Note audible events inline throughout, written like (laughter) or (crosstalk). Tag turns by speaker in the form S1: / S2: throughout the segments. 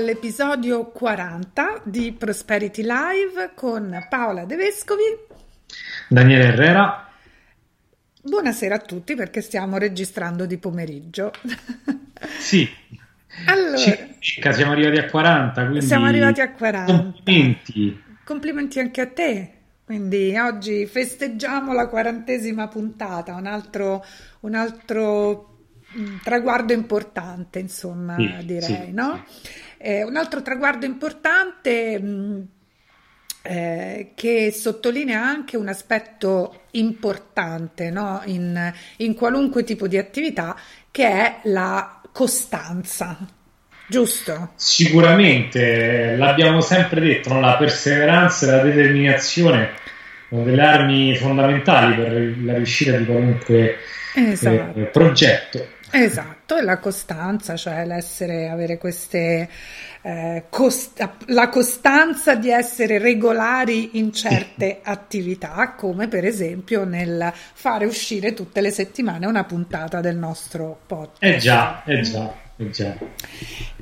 S1: All'episodio 40 di Prosperity Live con Paola De Vescovi,
S2: Daniele Herrera.
S1: Buonasera a tutti perché stiamo registrando di pomeriggio. (laughs)
S2: Sì. allora, circa siamo arrivati a 40, quindi
S1: siamo arrivati a 40.
S2: Complimenti.
S1: Complimenti anche a te. Quindi oggi festeggiamo la quarantesima puntata, un altro, un altro traguardo importante, insomma, sì, direi, sì, no? Sì. Eh, un altro traguardo importante mh, eh, che sottolinea anche un aspetto importante no? in, in qualunque tipo di attività, che è la costanza. Giusto?
S2: Sicuramente, l'abbiamo sempre detto, no? la perseveranza e la determinazione sono delle armi fondamentali per la riuscita di qualunque esatto. eh, progetto.
S1: Esatto, e la costanza, cioè l'essere, avere queste, eh, cost- la costanza di essere regolari in certe attività, come per esempio nel fare uscire tutte le settimane una puntata del nostro podcast.
S2: Eh già, eh già.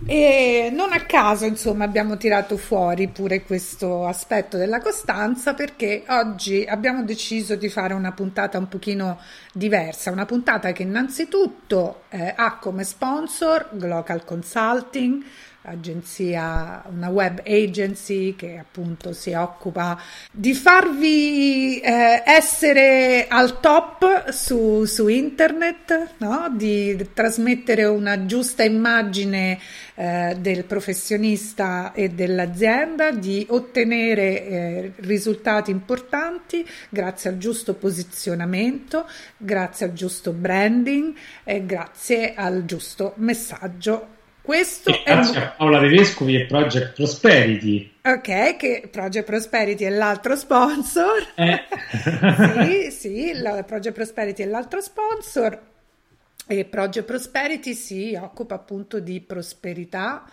S1: E non a caso, insomma, abbiamo tirato fuori pure questo aspetto della costanza perché oggi abbiamo deciso di fare una puntata un pochino diversa, una puntata che innanzitutto eh, ha come sponsor Glocal Consulting, agenzia, una web agency che appunto si occupa di farvi eh, essere al top su, su internet, no? di trasmettere una giusta immagine eh, del professionista e dell'azienda, di ottenere eh, risultati importanti grazie al giusto posizionamento, grazie al giusto branding e grazie al giusto messaggio questo
S2: e grazie è... a Paola De Vescovi e Project Prosperity.
S1: Ok, che Project Prosperity è l'altro sponsor.
S2: Eh. (laughs)
S1: sì, (laughs) sì, la Project Prosperity è l'altro sponsor. E Project Prosperity si occupa appunto di prosperità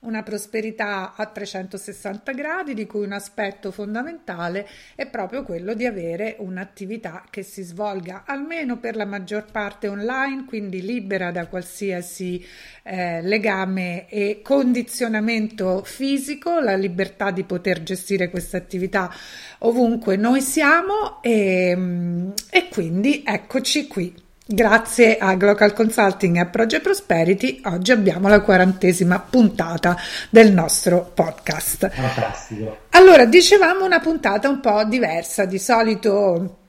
S1: una prosperità a 360 gradi di cui un aspetto fondamentale è proprio quello di avere un'attività che si svolga almeno per la maggior parte online, quindi libera da qualsiasi eh, legame e condizionamento fisico, la libertà di poter gestire questa attività ovunque noi siamo e, e quindi eccoci qui. Grazie a Glocal Consulting e a Project Prosperity, oggi abbiamo la quarantesima puntata del nostro podcast.
S2: Fantastico.
S1: Allora, dicevamo una puntata un po' diversa, di solito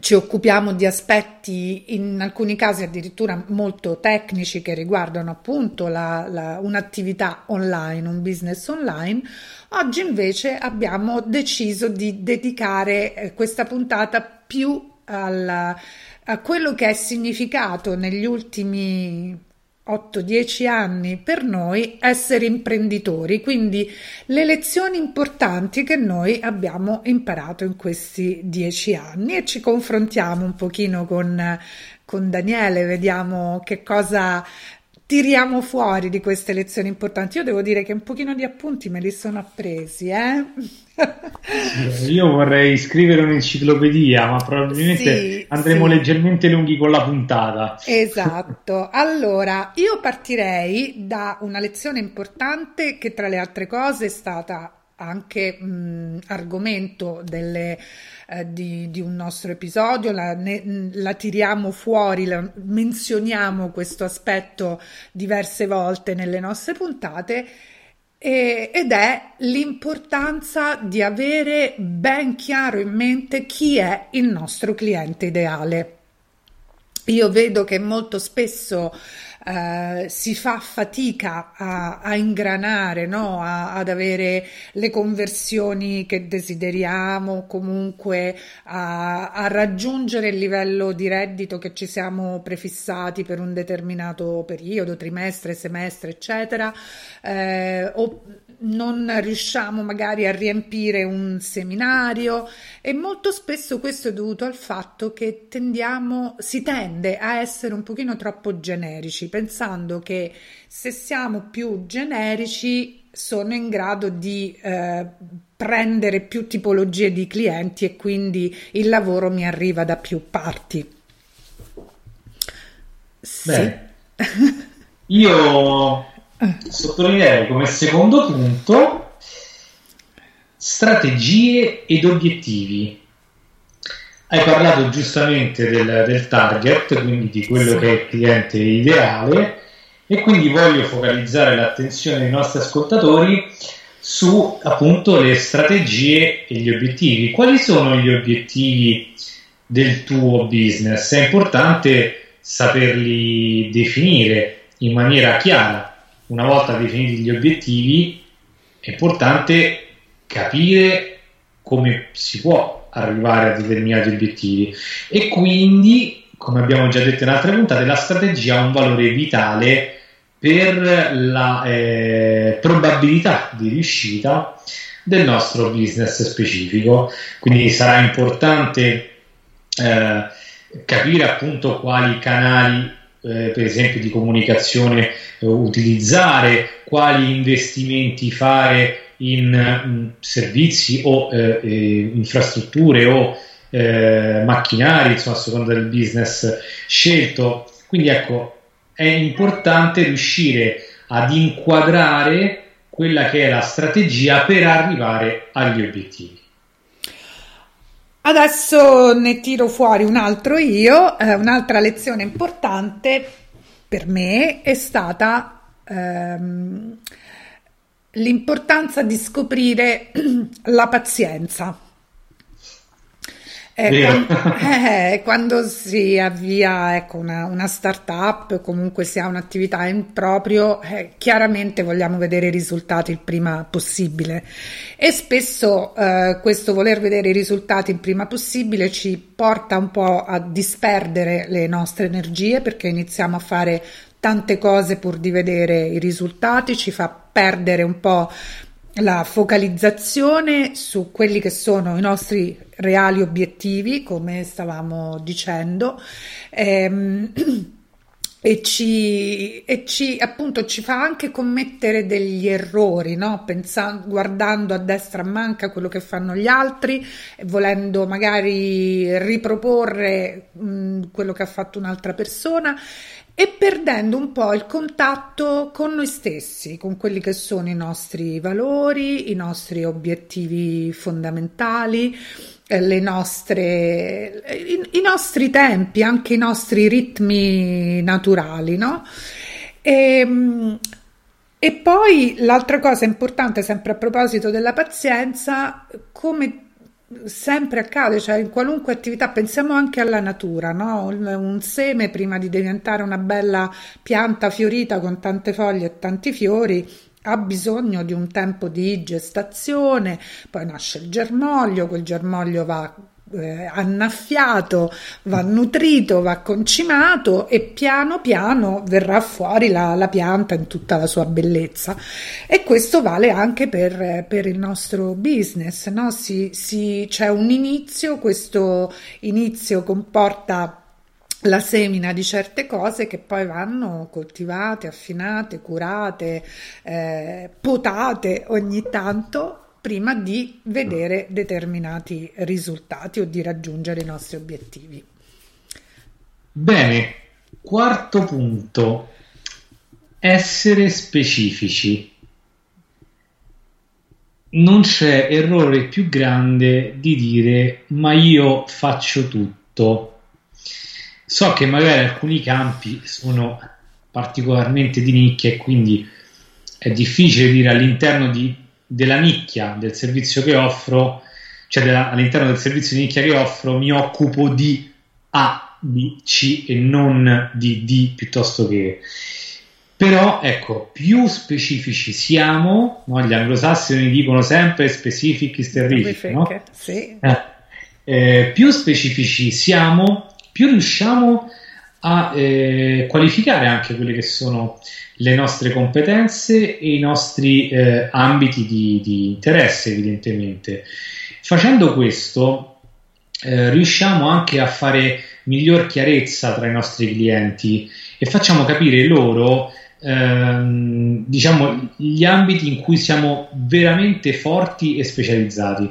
S1: ci occupiamo di aspetti in alcuni casi addirittura molto tecnici che riguardano appunto la, la, un'attività online, un business online. Oggi invece abbiamo deciso di dedicare eh, questa puntata più alla a quello che è significato negli ultimi 8-10 anni per noi essere imprenditori, quindi le lezioni importanti che noi abbiamo imparato in questi 10 anni e ci confrontiamo un pochino con, con Daniele, vediamo che cosa tiriamo fuori di queste lezioni importanti. Io devo dire che un pochino di appunti me li sono appresi, eh?
S2: Io vorrei scrivere un'enciclopedia, ma probabilmente sì, andremo sì. leggermente lunghi con la puntata.
S1: Esatto. Allora, io partirei da una lezione importante che tra le altre cose è stata anche mh, argomento delle, eh, di, di, un nostro episodio, la, ne, la tiriamo fuori, la, menzioniamo questo aspetto diverse volte nelle nostre puntate ed è l'importanza di avere ben chiaro in mente chi è il nostro cliente ideale. Io vedo che molto spesso eh, si fa fatica a, a ingranare, no? a, ad avere le conversioni che desideriamo, comunque a, a raggiungere il livello di reddito che ci siamo prefissati per un determinato periodo, trimestre, semestre, eccetera, eh, o non riusciamo magari a riempire un seminario e molto spesso questo è dovuto al fatto che tendiamo, si tende a essere un pochino troppo generici, pensando che se siamo più generici sono in grado di eh, prendere più tipologie di clienti e quindi il lavoro mi arriva da più parti.
S2: Sì. (laughs) io sottolineerei come secondo punto strategie ed obiettivi. Hai parlato giustamente del, del target, quindi di quello che è il cliente ideale, e quindi voglio focalizzare l'attenzione dei nostri ascoltatori su appunto le strategie e gli obiettivi. Quali sono gli obiettivi del tuo business? È importante saperli definire in maniera chiara una volta definiti gli obiettivi, è importante capire come si può arrivare a determinati obiettivi e quindi, come abbiamo già detto in altre puntate, la strategia ha un valore vitale per la eh, probabilità di riuscita del nostro business specifico. Quindi sarà importante eh, capire appunto quali canali eh, per esempio di comunicazione eh, utilizzare, quali investimenti fare in mm, servizi o eh, eh, infrastrutture o eh, macchinari, insomma a seconda del business scelto. Quindi ecco, è importante riuscire ad inquadrare quella che è la strategia per arrivare agli obiettivi.
S1: Adesso ne tiro fuori un altro io, eh, un'altra lezione importante per me è stata ehm, l'importanza di scoprire (clears throat) la pazienza. Eh, quando, eh, quando, si avvia ecco, una, una start-up, comunque si ha un'attività in proprio, eh, chiaramente vogliamo vedere i risultati il prima possibile e spesso eh, questo voler vedere i risultati il prima possibile ci porta un po' a disperdere le nostre energie perché iniziamo a fare tante cose pur di vedere i risultati, ci fa perdere un po' la focalizzazione su quelli che sono i nostri reali obiettivi, come stavamo dicendo, ehm, (clears throat) e, ci, e ci, appunto, ci fa anche commettere degli errori, no? Pensando, guardando a destra manca quello che fanno gli altri, volendo magari riproporre mh, quello che ha fatto un'altra persona e perdendo un po' il contatto con noi stessi, con quelli che sono i nostri valori, i nostri obiettivi fondamentali, eh, nostre, i, i nostri tempi, anche i nostri ritmi naturali, no? E, ehm, e poi l'altra cosa importante, sempre a proposito della pazienza, come sempre accade, cioè in qualunque attività, pensiamo anche alla natura, no? Un seme prima di diventare una bella pianta fiorita con tante foglie e tanti fiori ha bisogno di un tempo di gestazione, poi nasce il germoglio, quel germoglio va eh, annaffiato, va nutrito, va concimato e piano piano verrà fuori la, la pianta in tutta la sua bellezza. E questo vale anche per, per il nostro business, no? si, si, c'è un inizio, questo inizio comporta la semina di certe cose che poi vanno coltivate, affinate, curate, eh, potate ogni tanto prima di vedere determinati risultati o di raggiungere i nostri obiettivi.
S2: Bene, quarto punto, essere specifici. Non c'è errore più grande di dire ma io faccio tutto. So che magari alcuni campi sono particolarmente di nicchia e quindi è difficile dire all'interno di della nicchia del servizio che offro, cioè della, all'interno del servizio di nicchia che offro, mi occupo di A, di C e non di D piuttosto che però ecco, più specifici siamo, no? gli anglosassoni dicono sempre specific is terrific, no? sì. eh, eh, più specifici siamo, più riusciamo a eh, qualificare anche quelle che sono le nostre competenze e i nostri eh, ambiti di, di, interesse, evidentemente. Facendo questo, eh, riusciamo anche a fare miglior chiarezza tra i nostri clienti e facciamo capire loro ehm, diciamo gli ambiti in cui siamo veramente forti e specializzati.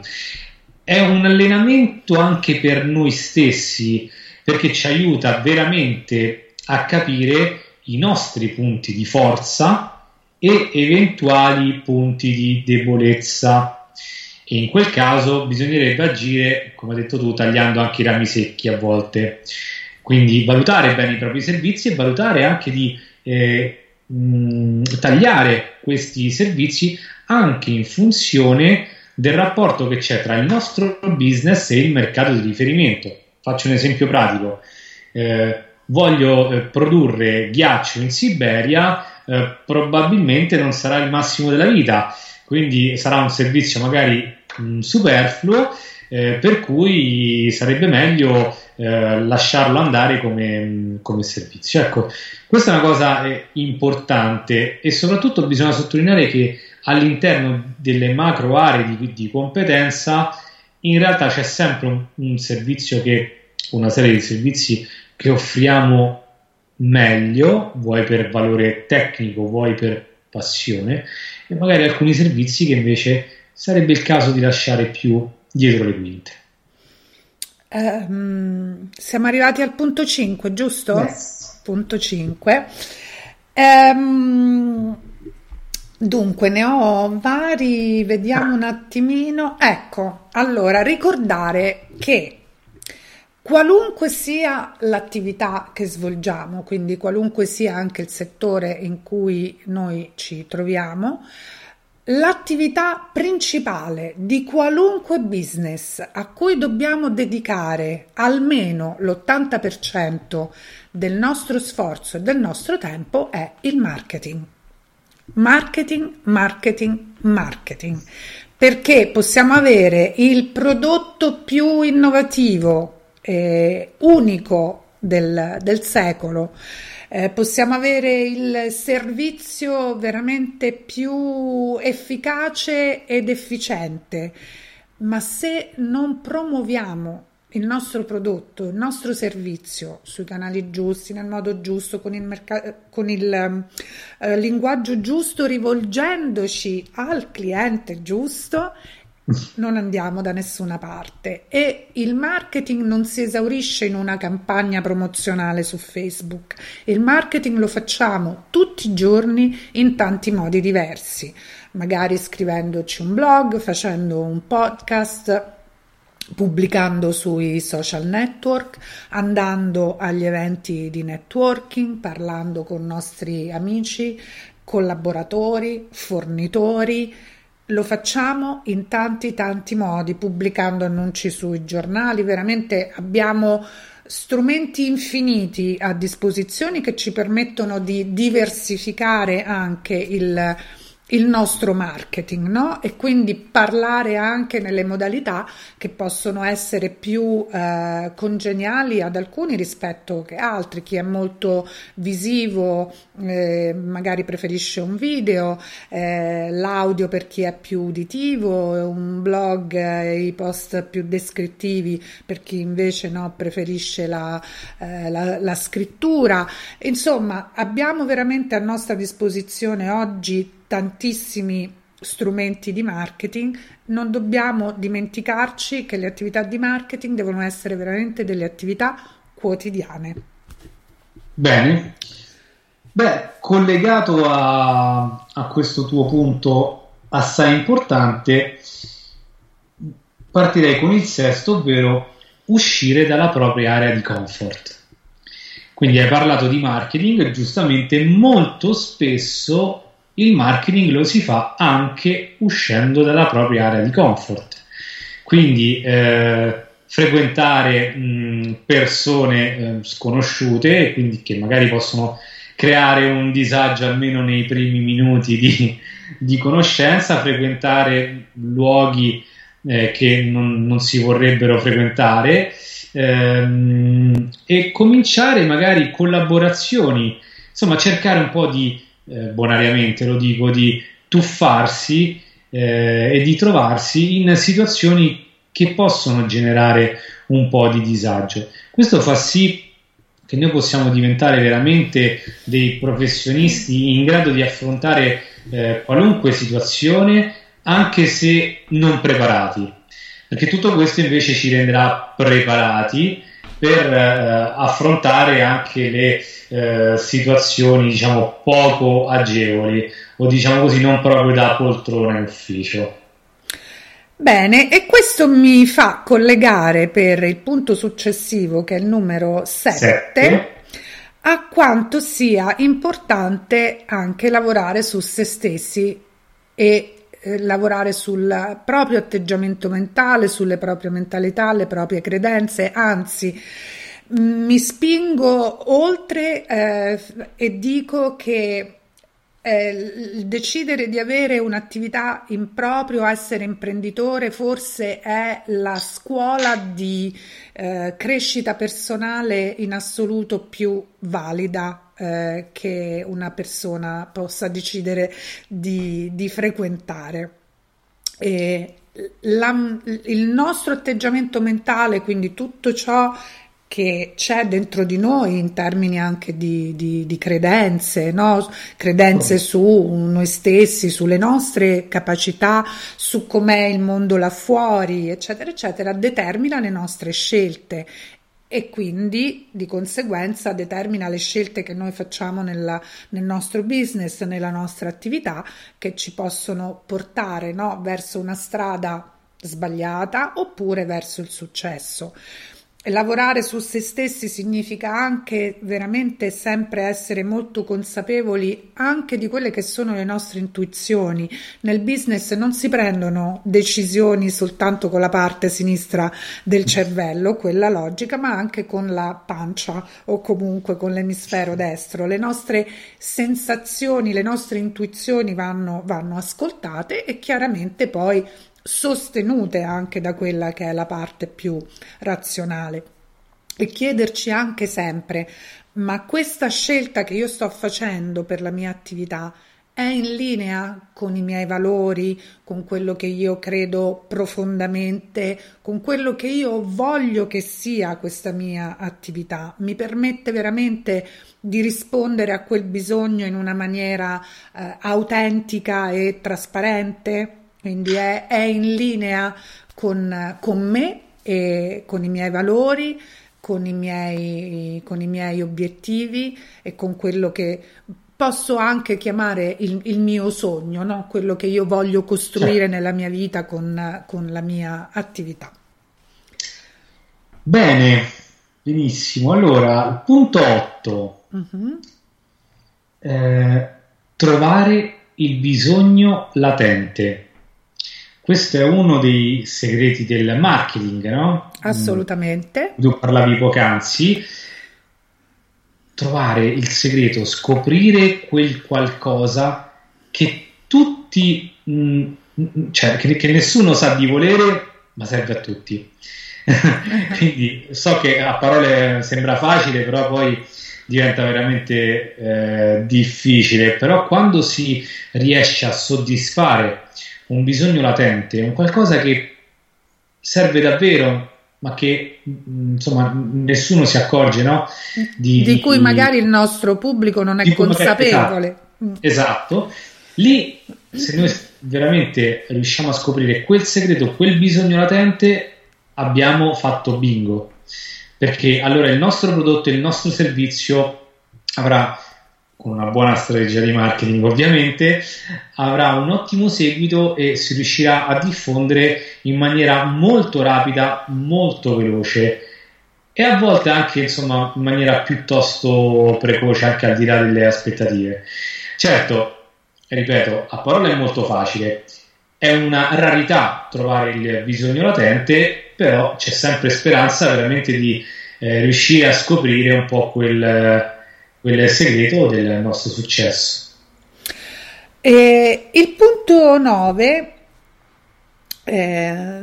S2: È un allenamento anche per noi stessi perché ci aiuta veramente a capire i nostri punti di forza e eventuali punti di debolezza. E in quel caso bisognerebbe agire, come hai detto tu, tagliando anche i rami secchi a volte. Quindi valutare bene i propri servizi e valutare anche di eh, mh, tagliare questi servizi anche in funzione del rapporto che c'è tra il nostro business e il mercato di riferimento. Faccio un esempio pratico. Eh, voglio eh, produrre ghiaccio in Siberia, eh, probabilmente non sarà il massimo della vita, quindi sarà un servizio magari mh, superfluo, eh, per cui sarebbe meglio eh, lasciarlo andare come, come, servizio. Ecco, questa è una cosa eh, importante e soprattutto bisogna sottolineare che all'interno delle macro aree di, di competenza in realtà c'è sempre un, un, servizio che, una serie di servizi che offriamo meglio, vuoi per valore tecnico, vuoi per passione, e magari alcuni servizi che invece sarebbe il caso di lasciare più dietro le quinte.
S1: Um, siamo arrivati al punto 5, giusto?
S2: Yes.
S1: Punto 5. Um, ehm, dunque, ne ho vari, vediamo un attimino. Ecco, allora, ricordare che qualunque sia l'attività che svolgiamo, quindi qualunque sia anche il settore in cui noi ci troviamo, L'attività principale di qualunque business a cui dobbiamo dedicare almeno l'80% del nostro sforzo e del nostro tempo è il marketing. Marketing, marketing, marketing. Perché possiamo avere il prodotto più innovativo, eh, unico del, del secolo, eh, possiamo avere il servizio veramente più efficace ed efficiente, ma se non promuoviamo il nostro prodotto, il nostro servizio sui canali giusti, nel modo giusto, con il, merc- con il eh, linguaggio giusto, rivolgendoci al cliente giusto, non andiamo da nessuna parte e il marketing non si esaurisce in una campagna promozionale su Facebook. Il marketing lo facciamo tutti i giorni in tanti modi diversi, magari scrivendoci un blog, facendo un podcast, pubblicando sui social network, andando agli eventi di networking, parlando con nostri amici, collaboratori, fornitori. Lo facciamo in tanti tanti modi, pubblicando annunci sui giornali, veramente abbiamo strumenti infiniti a disposizione che ci permettono di diversificare anche il il nostro marketing, no? E quindi parlare anche nelle modalità che possono essere più eh, congeniali ad alcuni rispetto che altri. Chi è molto visivo eh, magari preferisce un video, eh, l'audio per chi è più uditivo, un blog, eh, i post più descrittivi per chi invece no, preferisce la, eh, la, la scrittura. Insomma, abbiamo veramente a nostra disposizione oggi tantissimi strumenti di marketing, non dobbiamo dimenticarci che le attività di marketing devono essere veramente delle attività quotidiane.
S2: Bene, beh, collegato a, a questo tuo punto assai importante, partirei con il sesto, ovvero uscire dalla propria area di comfort. Quindi hai parlato di marketing giustamente molto spesso il marketing lo si fa anche uscendo dalla propria area di comfort. Quindi eh, frequentare mh, persone eh, sconosciute, quindi che magari possono creare un disagio almeno nei primi minuti di, di conoscenza, frequentare luoghi eh, che non, non, si vorrebbero frequentare ehm, e cominciare magari collaborazioni, insomma cercare un po' di, eh, bonariamente lo dico, di tuffarsi eh, e di trovarsi in situazioni che possono generare un po' di disagio. Questo fa sì che noi possiamo diventare veramente dei professionisti in grado di affrontare eh, qualunque situazione, anche se non preparati, perché tutto questo invece ci renderà preparati per eh, affrontare anche le eh, situazioni diciamo poco agevoli o diciamo così non proprio da poltrona in ufficio.
S1: Bene, e questo mi fa collegare per il punto successivo, che è il numero 7, a quanto sia importante anche lavorare su se stessi e eh, lavorare sul proprio atteggiamento mentale, sulle proprie mentalità, le proprie credenze, anzi mi spingo oltre eh, e dico che eh, decidere di avere un'attività in proprio, essere imprenditore, forse è la scuola di eh, crescita personale in assoluto più valida eh, che una persona possa decidere di, di frequentare. E la, il nostro atteggiamento mentale, quindi tutto ciò che c'è dentro di noi in termini anche di, di, di credenze, no? credenze su noi stessi, sulle nostre capacità, su com'è il mondo là fuori, eccetera, eccetera, determina le nostre scelte e quindi di conseguenza determina le scelte che noi facciamo nella, nel nostro business, nella nostra attività, che ci possono portare no? verso una strada sbagliata oppure verso il successo lavorare su se stessi significa anche veramente sempre essere molto consapevoli anche di quelle che sono le nostre intuizioni. Nel business non si prendono decisioni soltanto con la parte sinistra del cervello, quella logica, ma anche con la pancia o comunque con l'emisfero destro. Le nostre sensazioni, le nostre intuizioni vanno, vanno ascoltate e chiaramente poi sostenute anche da quella che è la parte più razionale e chiederci anche sempre ma questa scelta che io sto facendo per la mia attività è in linea con i miei valori, con quello che io credo profondamente, con quello che io voglio che sia questa mia attività. Mi permette veramente di rispondere a quel bisogno in una maniera eh, autentica e trasparente? Quindi è, è in linea con, con, me e con i miei valori, con i miei, con i miei obiettivi e con quello che posso anche chiamare il, il mio sogno, no? quello che io voglio costruire certo. nella mia vita con, con, la mia attività.
S2: Bene, benissimo. Allora, punto 8. Uh-huh. Eh, trovare il bisogno latente. Questo è uno dei segreti del marketing, no?
S1: Assolutamente.
S2: Tu parlavi poc'anzi. Trovare il segreto, scoprire quel qualcosa che tutti, mh, mm, cioè che, che nessuno sa di volere, ma serve a tutti. (laughs) Quindi so che a parole sembra facile, però poi diventa veramente eh, difficile. Però quando si riesce a soddisfare un bisogno latente, un qualcosa che serve davvero, ma che mm, insomma nessuno si accorge, no?
S1: Di, di cui di, magari il nostro pubblico non è consapevole.
S2: Esatto, esatto. Lì, se noi veramente riusciamo a scoprire quel segreto, quel bisogno latente, abbiamo fatto bingo. Perché allora il nostro prodotto, il nostro servizio avrà con una buona strategia di marketing ovviamente, avrà un ottimo seguito e si riuscirà a diffondere in maniera molto rapida, molto veloce e a volte anche insomma in maniera piuttosto precoce anche al di là delle aspettative. Certo, ripeto, a parole è molto facile, è una rarità trovare il bisogno latente, però c'è sempre speranza veramente di eh, riuscire a scoprire un po' quel, quel segreto del nostro successo.
S1: E il punto 9 eh,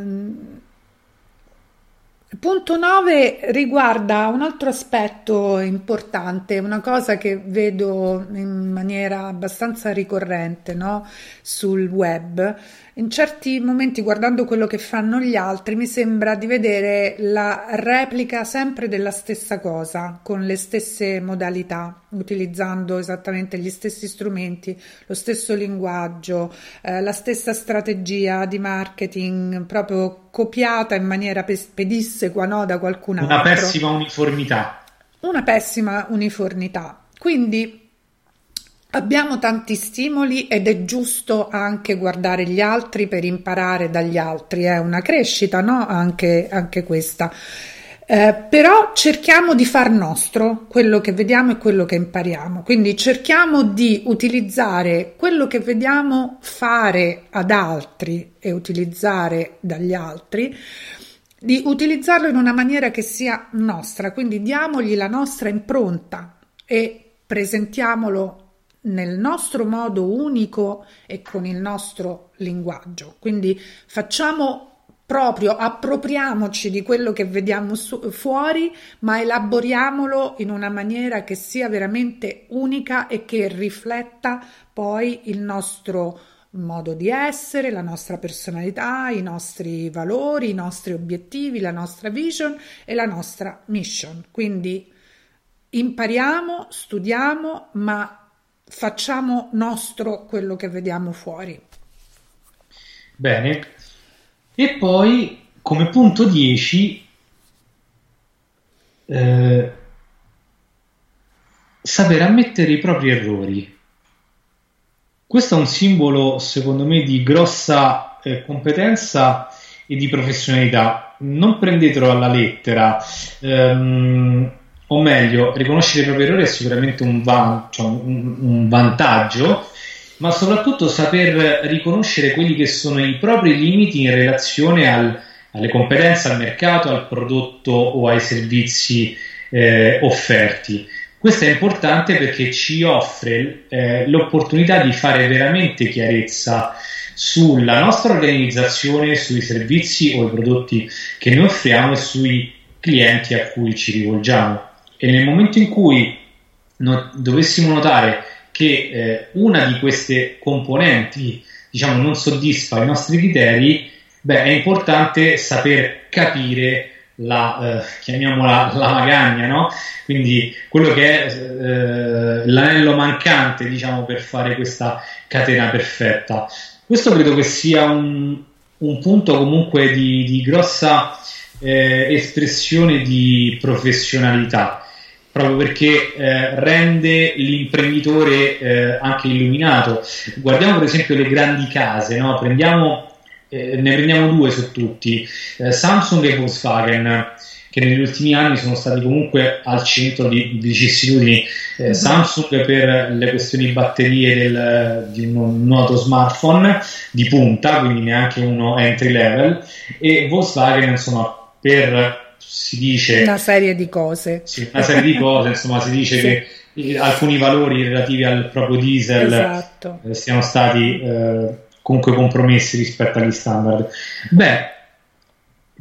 S1: Punto 9 riguarda un altro aspetto importante, una cosa che vedo in maniera abbastanza ricorrente no? sul web. In certi momenti, guardando quello che fanno gli altri, mi sembra di vedere la replica sempre della stessa cosa, con le stesse modalità, utilizzando esattamente gli stessi strumenti, lo stesso linguaggio, eh, la stessa strategia di marketing, proprio copiata in maniera pedissequa no, da qualcun altro.
S2: Una pessima uniformità.
S1: Una pessima uniformità. Quindi Abbiamo tanti stimoli ed è giusto anche guardare gli altri per imparare dagli altri, è una crescita, no? Anche, anche questa. Eh, però cerchiamo di far nostro quello che vediamo e quello che impariamo, quindi cerchiamo di utilizzare quello che vediamo fare ad altri e utilizzare dagli altri, di utilizzarlo in una maniera che sia nostra, quindi diamogli la nostra impronta e presentiamolo nel nostro modo unico e con il nostro linguaggio. Quindi facciamo proprio appropriamoci di quello che vediamo su, fuori, ma elaboriamolo in una maniera che sia veramente unica e che rifletta poi il nostro modo di essere, la nostra personalità, i nostri valori, i nostri obiettivi, la nostra vision e la nostra mission. Quindi impariamo, studiamo, ma facciamo nostro quello che vediamo fuori.
S2: Bene. E poi come punto 10 eh, saper ammettere i propri errori. Questo è un simbolo, secondo me, di grossa eh, competenza e di professionalità. Non prendetelo alla lettera. Ehm, o meglio, riconoscere i propri errori è sicuramente un, van- cioè un, un vantaggio, ma soprattutto saper riconoscere quelli che sono i propri limiti in relazione al, alle competenze, al mercato, al prodotto o ai servizi eh, offerti. Questo è importante perché ci offre eh, l'opportunità di fare veramente chiarezza sulla nostra organizzazione, sui servizi o i prodotti che noi offriamo e sui clienti a cui ci rivolgiamo e nel momento in cui no, dovessimo notare che eh, una di queste componenti diciamo, non soddisfa i nostri criteri, beh, è importante saper capire la, eh, chiamiamola la magagna, no? quindi quello che è eh, l'anello mancante diciamo, per fare questa catena perfetta. Questo credo che sia un, un punto comunque di, di grossa eh, espressione di professionalità proprio perché eh, rende l'imprenditore eh, anche illuminato. Guardiamo per esempio le grandi case, no? prendiamo, eh, ne prendiamo due su tutti, eh, Samsung e Volkswagen che negli ultimi anni sono stati comunque al centro di, vicissitudini. Eh, mm-hmm. Samsung per le questioni batterie del, di un noto smartphone di punta, quindi neanche uno entry level, e Volkswagen insomma per si dice
S1: una serie di cose.
S2: Sì, una serie di cose, insomma, si dice sì. che alcuni valori relativi al proprio diesel esatto. eh, siano stati eh, comunque compromessi rispetto agli standard. Beh,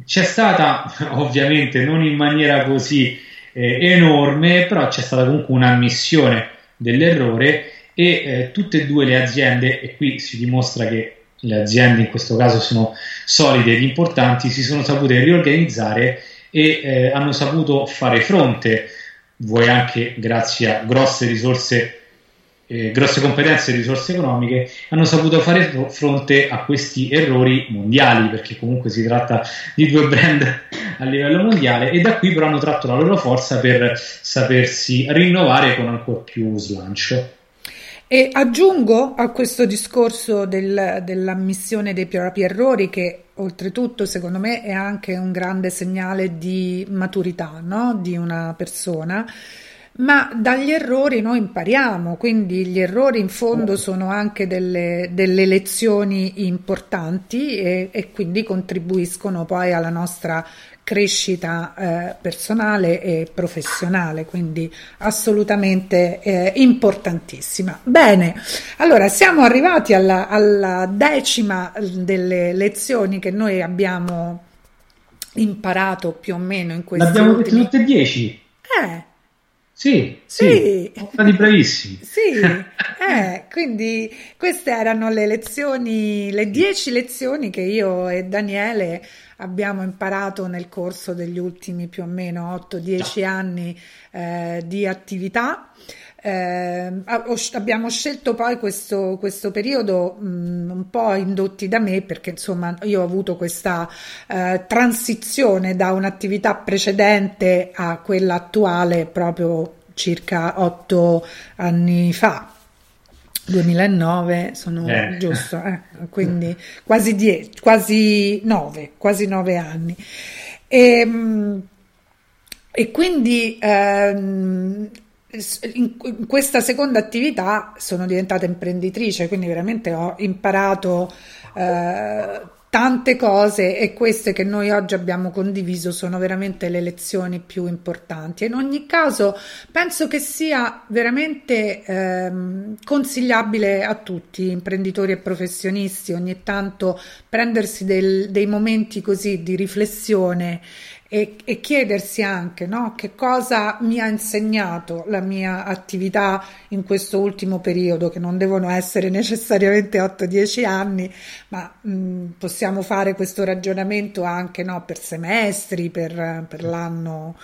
S2: c'è stata (laughs) ovviamente non in maniera così eh, enorme, però c'è stata comunque un'ammissione dell'errore e eh, tutte e due le aziende, e qui si dimostra che le aziende in questo caso sono solide ed importanti, si sono sapute riorganizzare e eh, hanno saputo fare fronte, vuoi anche grazie a grosse risorse, eh, grosse competenze e risorse economiche, hanno saputo fare fronte a questi errori mondiali, perché comunque si tratta di due brand a livello mondiale e da qui però hanno tratto la loro forza per sapersi rinnovare con ancora più slancio.
S1: E aggiungo a questo discorso del, dell'ammissione dei propri errori che oltretutto secondo me è anche un grande segnale di maturità no? di una persona ma dagli errori noi impariamo, quindi gli errori in fondo sono anche delle, delle lezioni importanti e, e, quindi contribuiscono poi alla nostra crescita eh, personale e professionale, quindi assolutamente eh, importantissima. Bene, allora siamo arrivati alla, alla decima delle lezioni che noi abbiamo imparato più o meno in questi
S2: L'abbiamo ultimi... tutte e dieci.
S1: Eh,
S2: sì, sì, sì. stati bravissimi.
S1: Sì, (laughs) eh, quindi queste erano le lezioni, le dieci lezioni che io e Daniele abbiamo imparato nel corso degli ultimi più o meno 8-10 anni eh, di attività. Eh, abbiamo scelto poi questo, questo periodo mh, mm, un po' indotti da me perché insomma io ho avuto questa eh, transizione da un'attività precedente a quella attuale proprio circa otto anni fa. 2009 sono eh. giusto, eh, (laughs) quindi quasi dieci, quasi nove, quasi nove anni. E, ehm, e quindi ehm, in questa seconda attività sono diventata imprenditrice, quindi veramente ho imparato eh, tante cose e queste che noi oggi abbiamo condiviso sono veramente le lezioni più importanti. In ogni caso penso che sia veramente ehm, consigliabile a tutti, imprenditori e professionisti, ogni tanto prendersi del, dei momenti così di riflessione e, e chiedersi anche no, che cosa mi ha insegnato la mia attività in questo ultimo periodo, che non devono essere (laughs) necessariamente 8-10 anni, ma mh, possiamo fare questo ragionamento anche no, per semestri, per, per l'anno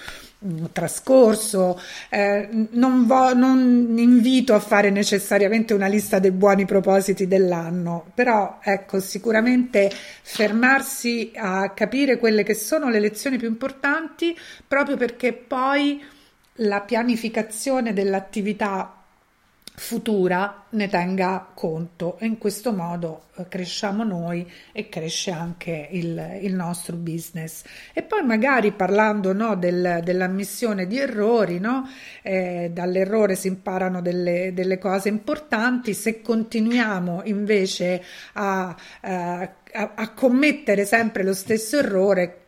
S1: trascorso. Eh, non, vo- non invito a fare necessariamente una lista dei buoni propositi dell'anno, però ecco, sicuramente fermarsi a capire quelle che sono le lezioni più importanti proprio perché poi la pianificazione dell'attività futura ne tenga conto e in questo modo eh, cresciamo noi e cresce anche il, il nostro business. E poi magari parlando no, del, dell'ammissione di errori, no? eh, dall'errore si imparano delle, delle, cose importanti, se continuiamo invece a, eh, a, a commettere sempre lo stesso errore,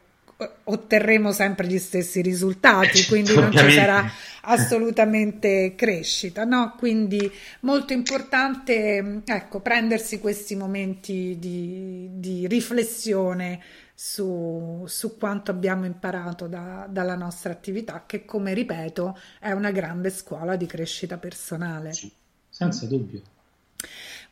S1: otterremo sempre gli stessi risultati, quindi non ci sarà assolutamente crescita, no? Quindi molto importante, ecco, prendersi questi momenti di, di riflessione su, su, quanto abbiamo imparato da, dalla nostra attività, che come ripeto è una grande scuola di crescita personale.
S2: Senza dubbio.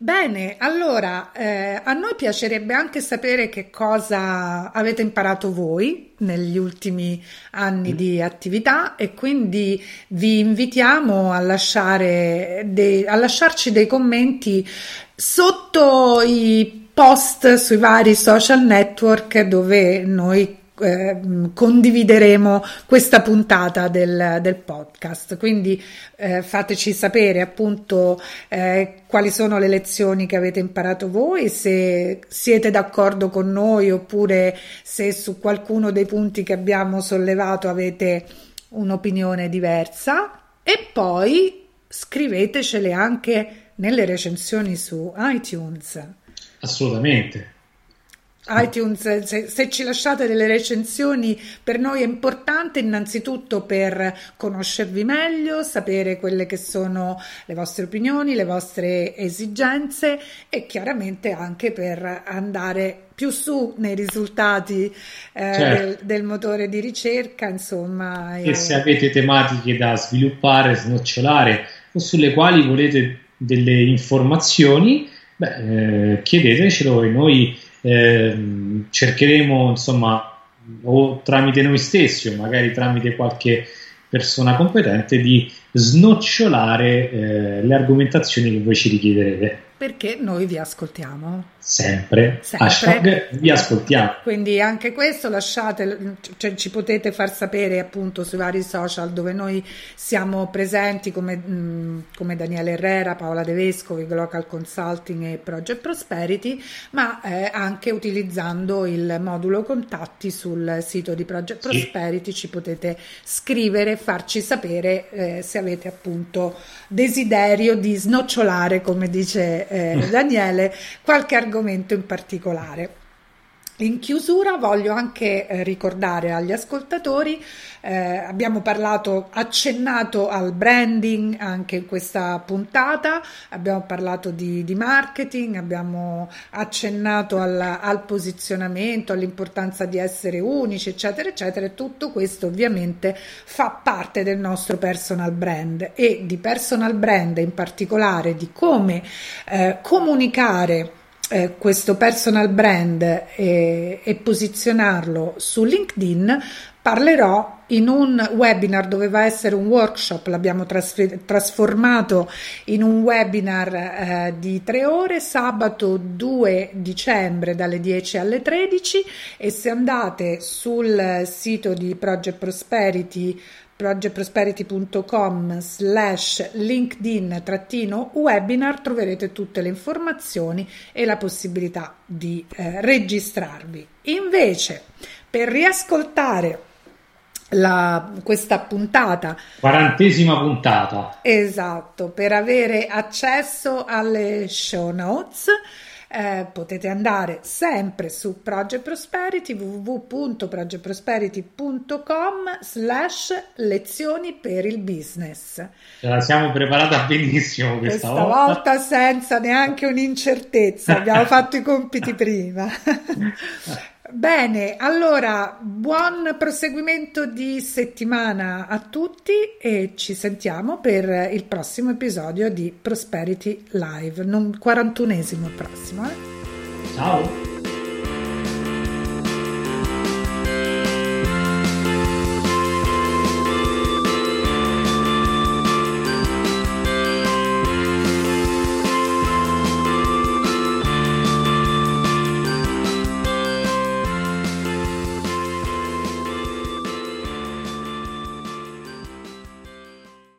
S1: Bene, allora eh, a noi piacerebbe anche sapere che cosa avete imparato voi negli ultimi anni di attività e quindi vi invitiamo a, dei, a lasciarci dei commenti sotto i post sui vari social network dove noi eh, condivideremo questa puntata del, del podcast. Quindi eh, fateci sapere appunto eh, quali sono le lezioni che avete imparato voi, se siete d'accordo con noi oppure se su qualcuno dei punti che abbiamo sollevato avete un'opinione diversa e poi scrivetecele anche nelle recensioni su iTunes.
S2: Assolutamente
S1: iTunes, se, se, ci lasciate delle recensioni, per noi è importante innanzitutto per conoscervi meglio, sapere quelle che sono le vostre opinioni, le vostre esigenze e chiaramente anche per andare più su nei risultati eh, certo. del, del, motore di ricerca, insomma.
S2: E, e se avete tematiche da sviluppare, snocciolare o sulle quali volete delle informazioni, beh, eh, chiedetecelo e noi eh, cercheremo insomma o tramite noi stessi o magari tramite qualche persona competente di snocciolare eh, le argomentazioni che voi ci richiederete.
S1: Perché noi vi ascoltiamo.
S2: Sempre. Sempre. Hashtag vi ascoltiamo.
S1: Quindi anche questo lasciate, cioè, ci potete far sapere appunto sui vari social dove noi siamo presenti come, mh, come Daniele Herrera, Paola De Vescovi, Local Consulting e Project Prosperity, ma eh, anche utilizzando il modulo contatti sul sito di Project sì. Prosperity ci potete scrivere, farci sapere eh, se avete appunto desiderio di snocciolare, come dice eh, Daniele, qualche argomento in particolare. In chiusura voglio anche eh, ricordare agli ascoltatori, eh, abbiamo parlato, accennato al branding anche in questa puntata, abbiamo parlato di, di marketing, abbiamo accennato al, al, posizionamento, all'importanza di essere unici, eccetera, eccetera. E tutto questo ovviamente fa parte del nostro personal brand e di personal brand in particolare di come eh, comunicare eh, questo personal brand e, e posizionarlo su LinkedIn, parlerò in un webinar, doveva essere un workshop, l'abbiamo trasfer- trasformato in un webinar eh, di tre ore, sabato 2 dicembre dalle 10 alle 13 e se andate sul sito di Project Prosperity projectprosperity.com slash linkedin trattino webinar troverete tutte le informazioni e la possibilità di eh, registrarvi. Invece, per riascoltare la, questa puntata.
S2: Quarantesima puntata.
S1: Esatto, per avere accesso alle show notes eh, potete andare sempre su Project Prosperity www.projectprosperity.com slash lezioni per il business.
S2: Ce la siamo preparata benissimo questa,
S1: questa volta. volta senza neanche un'incertezza, abbiamo fatto i compiti prima. (laughs) Bene, allora buon proseguimento di settimana a tutti e ci sentiamo per il prossimo episodio di Prosperity Live, non 41esimo prossimo. Eh?
S2: Ciao!